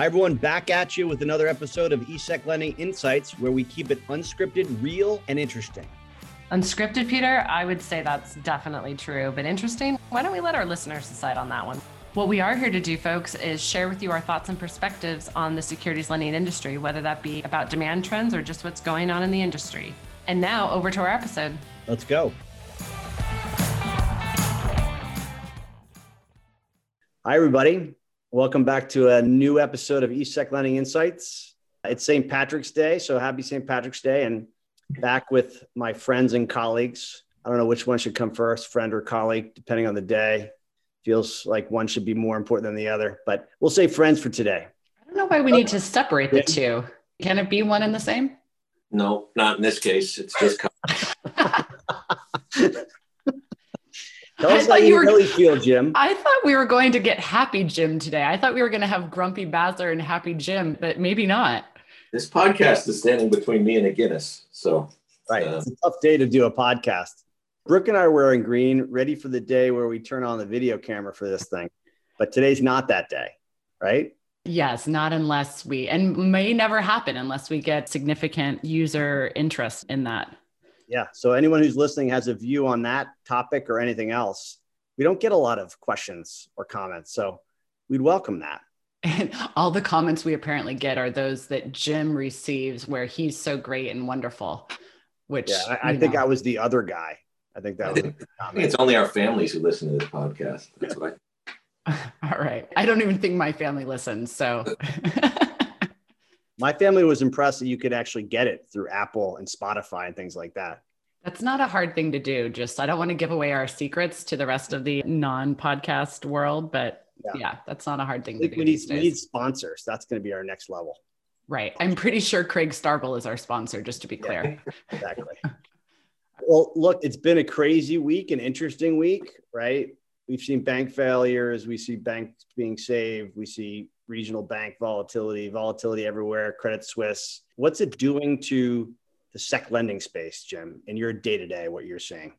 Hi, everyone, back at you with another episode of eSecLending Insights, where we keep it unscripted, real, and interesting. Unscripted, Peter? I would say that's definitely true, but interesting? Why don't we let our listeners decide on that one? What we are here to do, folks, is share with you our thoughts and perspectives on the securities lending industry, whether that be about demand trends or just what's going on in the industry. And now, over to our episode. Let's go. Hi, everybody. Welcome back to a new episode of eSecLending Insights. It's St. Patrick's Day, so happy St. Patrick's Day, and back with my friends and colleagues. I don't know which one should come first, friend or colleague, depending on the day. Feels like one should be more important than the other, but we'll say friends for today. I don't know why we need to separate the two. Can it be one and the same? No, not in this case. It's just. Tell us how you, you were, really feel, Jim. I thought we were going to get happy Jim today. I thought we were going to have grumpy Basler and happy Jim, but maybe not. This podcast is standing between me and a Guinness. So, right. Uh, it's a tough day to do a podcast. Brooke and I are wearing green, ready for the day where we turn on the video camera for this thing. But today's not that day, right? Yes, not unless we, and may never happen unless we get significant user interest in that. Yeah. So anyone who's listening has a view on that topic or anything else. We don't get a lot of questions or comments. So we'd welcome that. And all the comments we apparently get are those that Jim receives where he's so great and wonderful. Which yeah, I, I think I was the other guy. I think that I think, I think it's only our families who listen to this podcast. That's what I all right. I don't even think my family listens. So my family was impressed that you could actually get it through Apple and Spotify and things like that. That's not a hard thing to do. Just I don't want to give away our secrets to the rest of the non-podcast world, but yeah, yeah that's not a hard thing to do. We need, we need sponsors. That's going to be our next level. Right. I'm pretty sure Craig Starble is our sponsor, just to be clear. Yeah, exactly. well, look, it's been a crazy week, an interesting week, right? We've seen bank failures, we see banks being saved, we see regional bank volatility, volatility everywhere, Credit Suisse. What's it doing to the sec lending space, Jim, in your day to day, what you're seeing?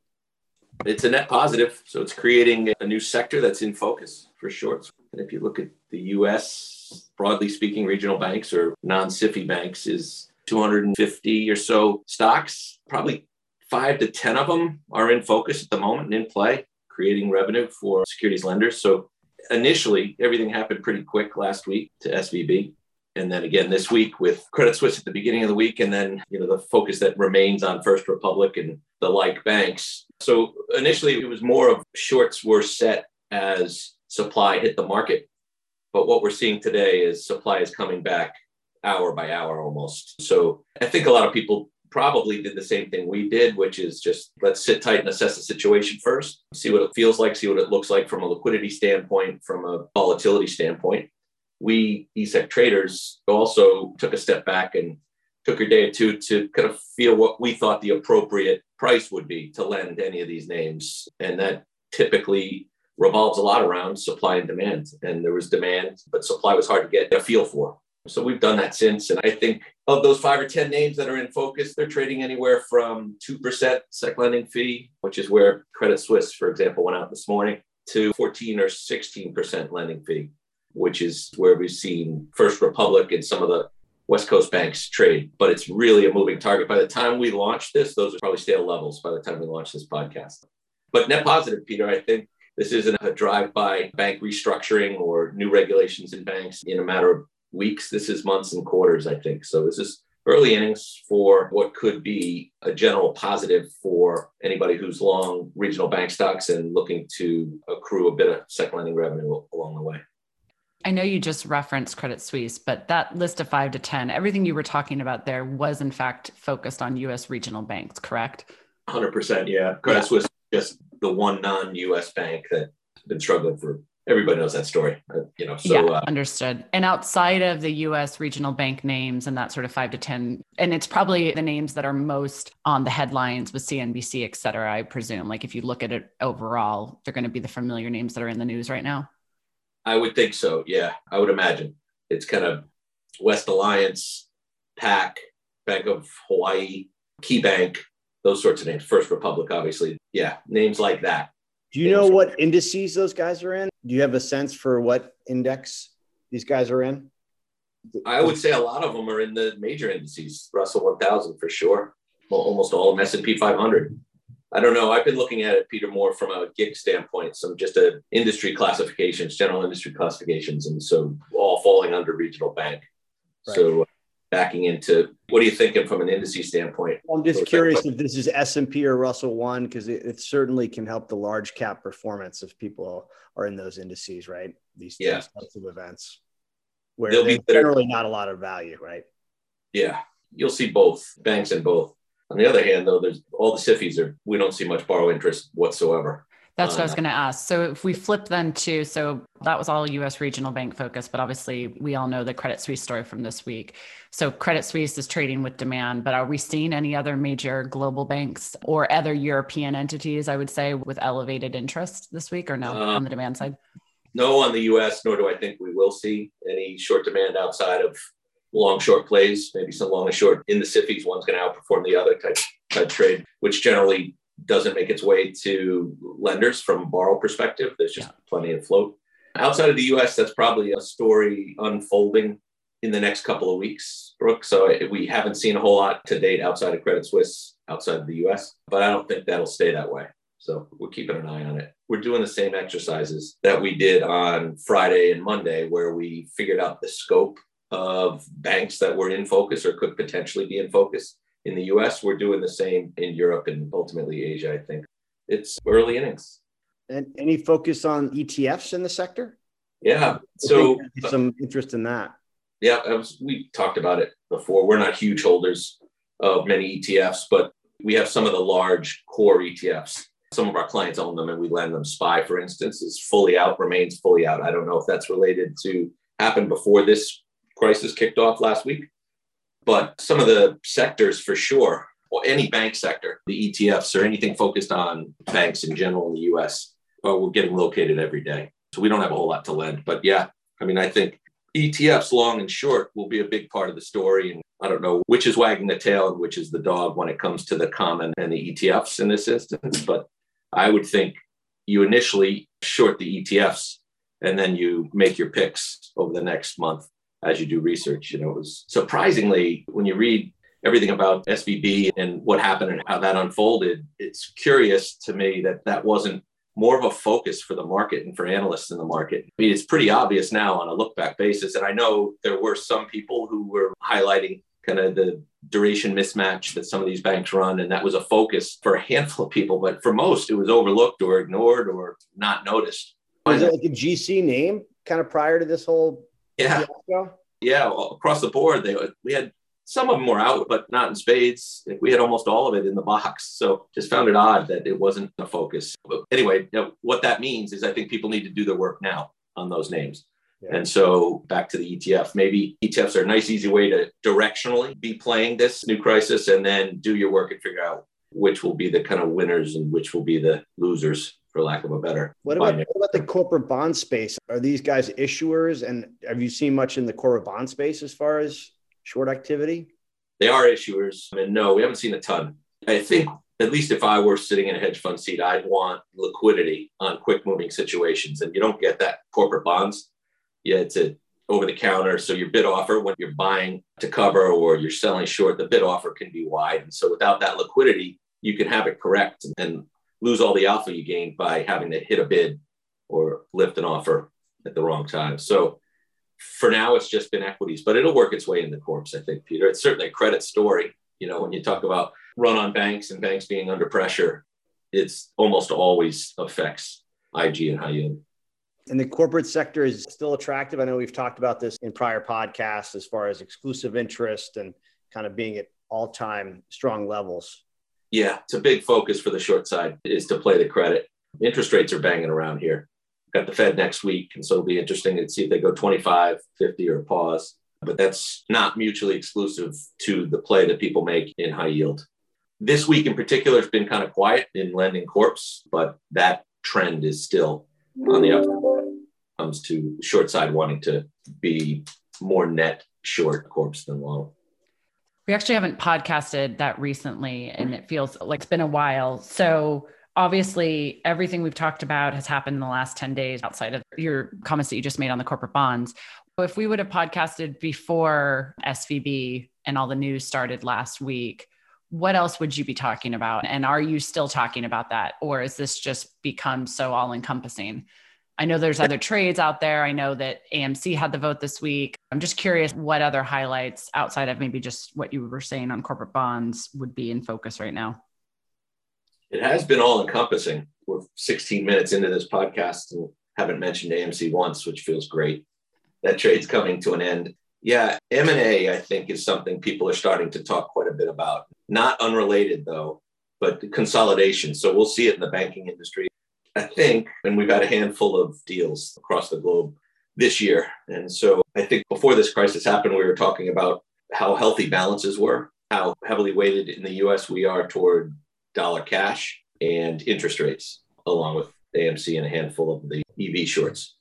It's a net positive. So it's creating a new sector that's in focus for sure. And if you look at the US, broadly speaking, regional banks or non SIFI banks is 250 or so stocks. Probably five to 10 of them are in focus at the moment and in play, creating revenue for securities lenders. So initially, everything happened pretty quick last week to SVB. And then again this week with Credit Suisse at the beginning of the week, and then you know the focus that remains on First Republic and the like banks. So initially it was more of shorts were set as supply hit the market. But what we're seeing today is supply is coming back hour by hour almost. So I think a lot of people probably did the same thing we did, which is just let's sit tight and assess the situation first, see what it feels like, see what it looks like from a liquidity standpoint, from a volatility standpoint. We ESEC traders also took a step back and took a day or two to kind of feel what we thought the appropriate price would be to lend any of these names. And that typically revolves a lot around supply and demand. And there was demand, but supply was hard to get a feel for. So we've done that since. And I think of those five or 10 names that are in focus, they're trading anywhere from 2% sec lending fee, which is where Credit Suisse, for example, went out this morning, to 14 or 16% lending fee, which is where we've seen First Republic and some of the West Coast banks trade. But it's really a moving target. By the time we launch this, those are probably stale levels by the time we launch this podcast. But net positive, Peter, I think this isn't a drive by bank restructuring or new regulations in banks in a matter of weeks. This is months and quarters, I think. So this is early innings for what could be a general positive for anybody who's long regional bank stocks and looking to accrue a bit of sec lending revenue along the way. I know you just referenced Credit Suisse, but that list of five to 10, everything you were talking about there was in fact focused on US regional banks, correct? 100%. Yeah. Credit yeah. Suisse just the one non US bank that's been struggling for everybody knows that story uh, you know so yeah, uh, understood. And outside of the us regional bank names and that sort of five to ten and it's probably the names that are most on the headlines with cnbc et cetera i presume. Like if you look at it overall they're going to be the familiar names that are in the news right now? I would think so yeah. I would imagine. It's kind of Western Alliance pac bank of hawaii key bank those sorts of names. First republic obviously. Yeah names like that do you know what indices those guys are in? Do you have a sense for what index these guys are in? I would say a lot of them are in the major indices, Russell 1000 for sure. Well, almost all of them, S&P 500. I don't know. I've been looking at it, Peter, more from a GICS standpoint, some just a industry classifications, general industry classifications, and so all falling under regional bank. Right. So uh, backing into what are you thinking from an industry standpoint? I'm just curious if this is S&P or Russell One because it, it, certainly can help the large cap performance if people are in those indices, right? These, yeah. these types of events where They'll there's be generally not a lot of value, right? Yeah, you'll see both banks and both. On the other hand, though, there's all the SIFIs are we don't see much borrow interest whatsoever. That's what I was going to ask. So if we flip then to, so that was all US regional bank focus, but obviously we all know the Credit Suisse story from this week. So Credit Suisse is trading with demand, but are we seeing any other major global banks or other European entities, I would say, with elevated interest this week or no uh, on the demand side? No, on the US, nor do I think we will see any short demand outside of long short plays, maybe some long and short in the SIFIs. One's going to outperform the other type, type trade, which generally doesn't make its way to lenders from a borrow perspective. There's just yeah. plenty of float. Outside of the US, that's probably a story unfolding in the next couple of weeks, Brooke. So we haven't seen a whole lot to date outside of Credit Suisse, outside of the US, but I don't think that'll stay that way. So we're keeping an eye on it. We're doing the same exercises that we did on Friday and Monday, where we figured out the scope of banks that were in focus or could potentially be in focus in the US. We're doing the same in Europe and ultimately Asia, I think. It's early innings. And any focus on ETFs in the sector? Yeah. So some interest in that. Yeah, was, we talked about it before. We're not huge holders of many ETFs, but we have some of the large core ETFs. Some of our clients own them and we lend them. SPY, for instance, is fully out, remains fully out. I don't know if that's related to happen before this crisis kicked off last week, but some of the sectors for sure, or any bank sector, the ETFs or anything focused on banks in general in the US, well, uh, we're getting located every day. So we don't have a whole lot to lend. But yeah, I mean, I think ETFs, long and short, will be a big part of the story. And I don't know which is wagging the tail and which is the dog when it comes to the common and the ETFs in this instance. But I would think you initially short the ETFs and then you make your picks over the next month as you do research. You know, it was surprisingly when you read everything about SVB and what happened and how that unfolded, it's curious to me that that wasn't more of a focus for the market and for analysts in the market. I mean, it's pretty obvious now on a look back basis. And I know there were some people who were highlighting kind of the duration mismatch that some of these banks run. And that was a focus for a handful of people. But for most, it was overlooked or ignored or not noticed. Was it like a GC name kind of prior to this whole yeah. Yeah, across the board, they we had some of them were out, but not in spades. We had almost all of it in the box. So just found it odd that it wasn't a focus. But anyway, you know, what that means is I think people need to do their work now on those names. Yeah. And so back to the ETF, maybe ETFs are a nice, easy way to directionally be playing this new crisis and then do your work and figure out which will be the kind of winners and which will be the losers for lack of a better. What about, what about the corporate bond space? Are these guys issuers? And have you seen much in the corporate bond space as far as short activity? They are issuers. And no, we haven't seen a ton. I think, at least if I were sitting in a hedge fund seat, I'd want liquidity on quick moving situations. And you don't get that corporate bonds. Yeah, it's a over the counter. So your bid offer, when you're buying to cover or you're selling short, the bid offer can be wide. And so without that liquidity, you can have it correct. And lose all the alpha you gained by having to hit a bid or lift an offer at the wrong time. So for now, it's just been equities, but it'll work its way into corps, I think, Peter. It's certainly a credit story. You know, when you talk about run on banks and banks being under pressure, it's almost always affects IG and high yield. And the corporate sector is still attractive. I know we've talked about this in prior podcasts as far as exclusive interest and kind of being at all time strong levels. Yeah, it's a big focus for the short side is to play the credit. Interest rates are banging around here. Got the Fed next week, and so it'll be interesting to see if they go 25, 50 or pause. But that's not mutually exclusive to the play that people make in high yield. This week in particular has been kind of quiet in lending corps, but that trend is still on the up. Comes to short side wanting to be more net short corps than long. We actually haven't podcasted that recently, and it feels like it's been a while. So obviously everything we've talked about has happened in the last 10 days outside of your comments that you just made on the corporate bonds. If we would have podcasted before SVB and all the news started last week, what else would you be talking about? And are you still talking about that? Or is this just become so all encompassing? I know there's other trades out there. I know that AMC had the vote this week. I'm just curious what other highlights outside of maybe just what you were saying on corporate bonds would be in focus right now. It has been all encompassing. We're 16 minutes into this podcast and haven't mentioned AMC once, which feels great. That trade's coming to an end. Yeah, M&A I think is something people are starting to talk quite a bit about. Not unrelated though, but consolidation. So we'll see it in the banking industry. I think, and we've had a handful of deals across the globe this year. And so I think before this crisis happened, we were talking about how healthy balances were, how heavily weighted in the US we are toward dollar cash and interest rates, along with AMC and a handful of the EV shorts.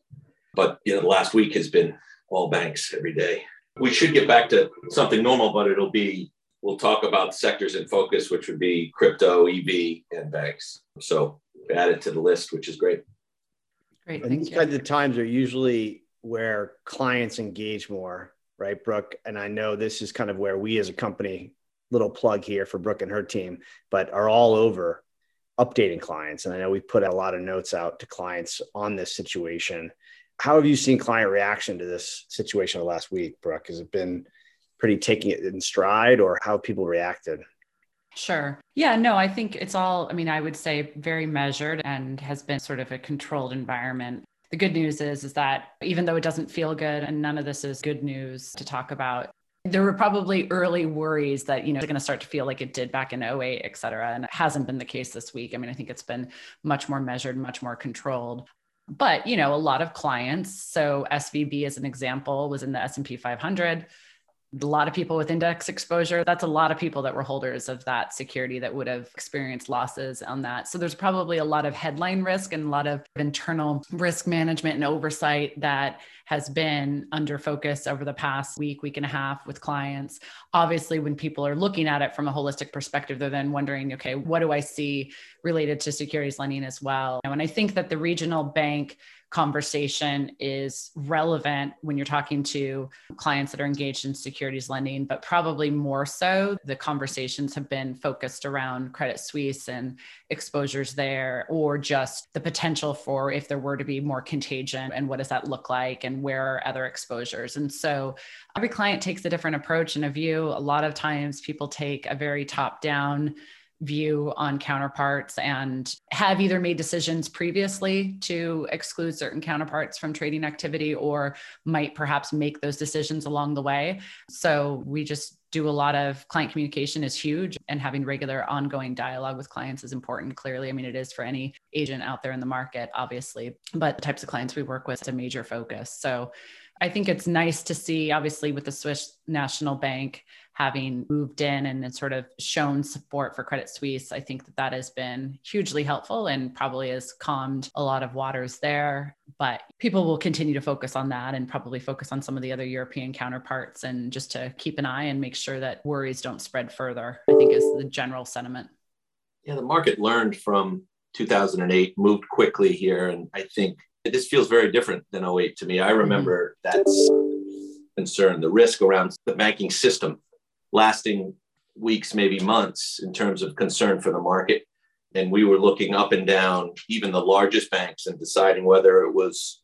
But you know, the last week has been all banks every day. We should get back to something normal, but it'll be we'll talk about sectors in focus, which would be crypto, EV, and banks. So add it to the list, which is great. Great. And these kinds of times are usually where clients engage more, right, Brooke? And I know this is kind of where we as a company little plug here for Brooke and her team, but are all over updating clients. And I know we put a lot of notes out to clients on this situation. How have you seen client reaction to this situation last week, Brooke? Has it been pretty taking it in stride or how people reacted? Sure. Yeah, no, I think it's all, I mean, I would say very measured and has been sort of a controlled environment. The good news is is that even though it doesn't feel good and none of this is good news to talk about, there were probably early worries that, you know, it's going to start to feel like it did back in 08, et cetera. And it hasn't been the case this week. I mean, I think it's been much more measured, much more controlled. But, you know, a lot of clients, so SVB as an example was in the S&P 500 a lot of people with index exposure. That's a lot of people that were holders of that security that would have experienced losses on that. So there's probably a lot of headline risk and a lot of internal risk management and oversight that has been under focus over the past week week and a half with clients. Obviously when people are looking at it from a holistic perspective they're then wondering okay what do i see related to securities lending as well? And i think that the regional bank conversation is relevant when you're talking to clients that are engaged in securities lending, but probably more so the conversations have been focused around Credit Suisse and exposures there, or just the potential for if there were to be more contagion and what does that look like and where are other exposures. And so every client takes a different approach and a view. A lot of times people take a very top down view on counterparts and have either made decisions previously to exclude certain counterparts from trading activity or might perhaps make those decisions along the way. So we just do a lot of client communication is huge and having regular ongoing dialogue with clients is important clearly i mean it is for any agent out there in the market obviously but the types of clients we work with is a major focus so I think it's nice to see, obviously, with the Swiss National Bank having moved in and sort of shown support for Credit Suisse. I think that that has been hugely helpful and probably has calmed a lot of waters there. But people will continue to focus on that and probably focus on some of the other European counterparts and just to keep an eye and make sure that worries don't spread further, I think is the general sentiment. Yeah, the market learned from 2008, moved quickly here. And I think this feels very different than 08 to me. I remember mm-hmm. that's concern, the risk around the banking system lasting weeks, maybe months in terms of concern for the market. And we were looking up and down, even the largest banks, and deciding whether it was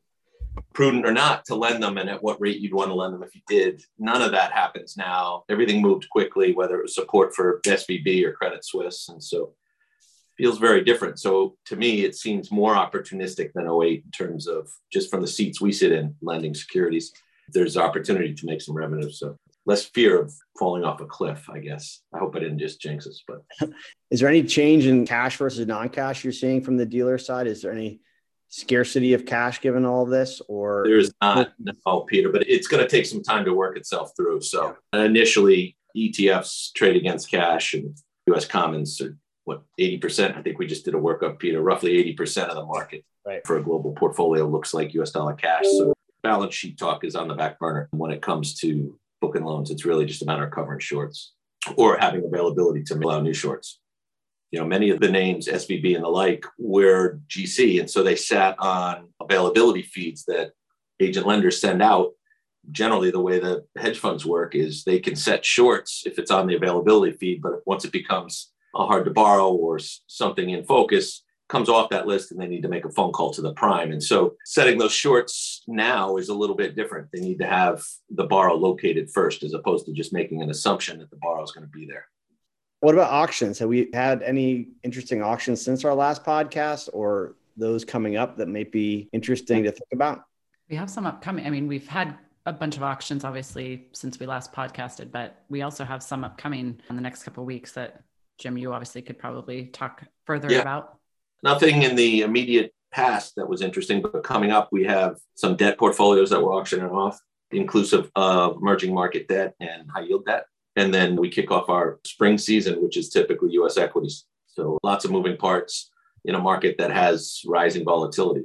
prudent or not to lend them and at what rate you'd want to lend them if you did. None of that happens now. Everything moved quickly, whether it was support for SVB or Credit Suisse. And so feels very different. So to me, it seems more opportunistic than 08 in terms of just from the seats we sit in lending securities. There's opportunity to make some revenue. So less fear of falling off a cliff, I guess. I hope I didn't just jinx us, but is there any change in cash versus non-cash you're seeing from the dealer side? Is there any scarcity of cash given all of this or there's not no peter but it's going to take some time to work itself through so yeah. initially etfs trade against cash and us commons are what 80% i think we just did a workup peter roughly 80% of the market right. for a global portfolio looks like us dollar cash so balance sheet talk is on the back burner when it comes to booking loans it's really just a matter of covering shorts or having availability to allow new shorts you know, many of the names, SVB and the like, were GC. And so they sat on availability feeds that agent lenders send out. Generally, the way the hedge funds work is they can set shorts if it's on the availability feed, but once it becomes hard to borrow or something in focus, comes off that list and they need to make a phone call to the prime. And so setting those shorts now is a little bit different. They need to have the borrow located first as opposed to just making an assumption that the borrow is going to be there. What about auctions? Have we had any interesting auctions since our last podcast or those coming up that may be interesting to think about? We have some upcoming. I mean, we've had a bunch of auctions obviously since we last podcasted, but we also have some upcoming in the next couple of weeks that Jim, you obviously could probably talk further yeah. about. Nothing in the immediate past that was interesting, but coming up, we have some debt portfolios that we're auctioning off, inclusive of emerging market debt and high yield debt. And then we kick off our spring season, which is typically US equities. So lots of moving parts in a market that has rising volatility.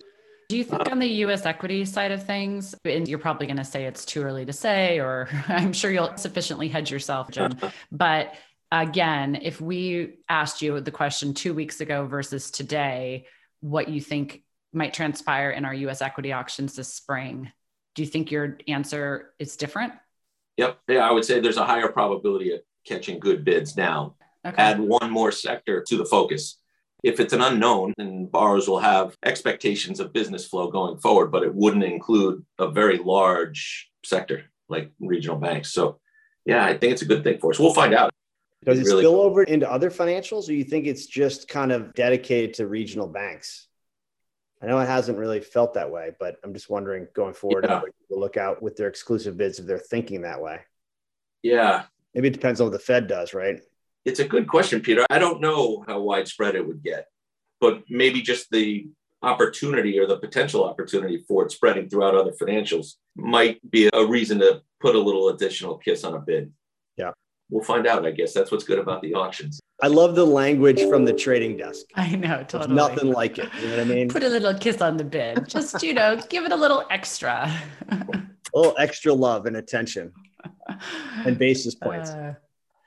Do you think uh, on the US equity side of things, and you're probably going to say it's too early to say, or I'm sure you'll sufficiently hedge yourself, Jim, but again, if we asked you the question two weeks ago versus today, what you think might transpire in our US equity auctions this spring, do you think your answer is different? Yep. Yeah, I would say there's a higher probability of catching good bids now. Okay. Add one more sector to the focus. If it's an unknown, then borrowers will have expectations of business flow going forward, but it wouldn't include a very large sector like regional banks. So, yeah, I think it's a good thing for us. We'll find out. Does it really spill over into other financials, or you think it's just kind of dedicated to regional banks? I know it hasn't really felt that way, but I'm just wondering going forward, yeah. people look out with their exclusive bids if they're thinking that way. Yeah. Maybe it depends on what the Fed does, right? It's a good question, Peter. I don't know how widespread it would get, but maybe just the opportunity or the potential opportunity for it spreading throughout other financials might be a reason to put a little additional kiss on a bid. Yeah we'll find out. I guess that's what's good about the auctions. I love the language from the trading desk. I know, totally. There's nothing like it. You know what I mean? Put a little kiss on the bid. Just, you know, give it a little extra. a little extra love and attention and basis points. Uh,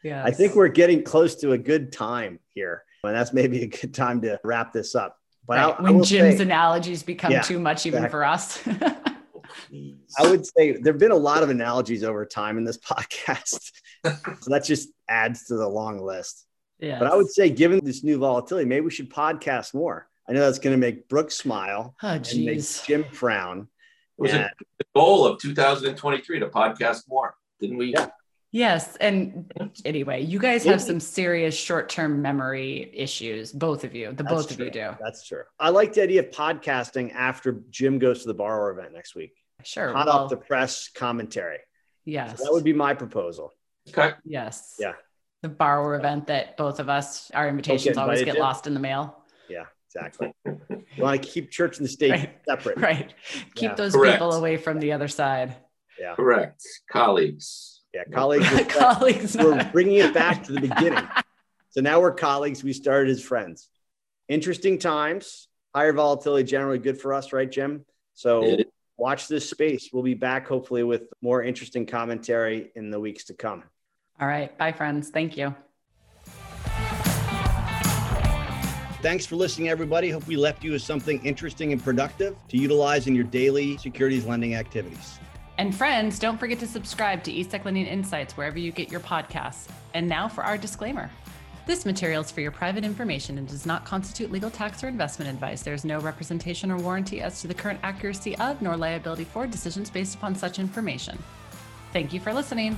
yeah. I think we're getting close to a good time here. And that's maybe a good time to wrap this up. But right. I, when I Jim's say, analogies become yeah, too much even exactly. for us. I would say there have been a lot of analogies over time in this podcast. So that just adds to the long list. Yeah. But I would say, given this new volatility, maybe we should podcast more. I know that's going to make Brooke smile oh, and make Jim frown. It was and, the goal of 2023 to podcast more, didn't we? Yeah. Yes. And anyway, you guys have some serious short term memory issues, both of you. The That's both true. of you do. That's true. I like the idea of podcasting after Jim goes to the borrower event next week. Sure. Hot well, off the press commentary. Yes. So that would be my proposal. Okay. Yes. Yeah. The borrower event that both of us, our invitations always get lost in the mail. Yeah, exactly. you want to keep church and the state right. separate. Right. Keep yeah. those Correct. people away from the other side. Yeah. Correct. Colleagues. Yeah, colleagues. colleagues. We're bringing it back to the beginning. so now we're colleagues. We started as friends. Interesting times. Higher volatility generally good for us, right, Jim? So watch this space. We'll be back hopefully with more interesting commentary in the weeks to come. All right. Bye, friends. Thank you. Thanks for listening, everybody. Hope we left you with something interesting and productive to utilize in your daily securities lending activities. And friends, don't forget to subscribe to eSecLending Insights wherever you get your podcasts. And now for our disclaimer. This material is for your private information and does not constitute legal tax or investment advice. There is no representation or warranty as to the current accuracy of nor liability for decisions based upon such information. Thank you for listening.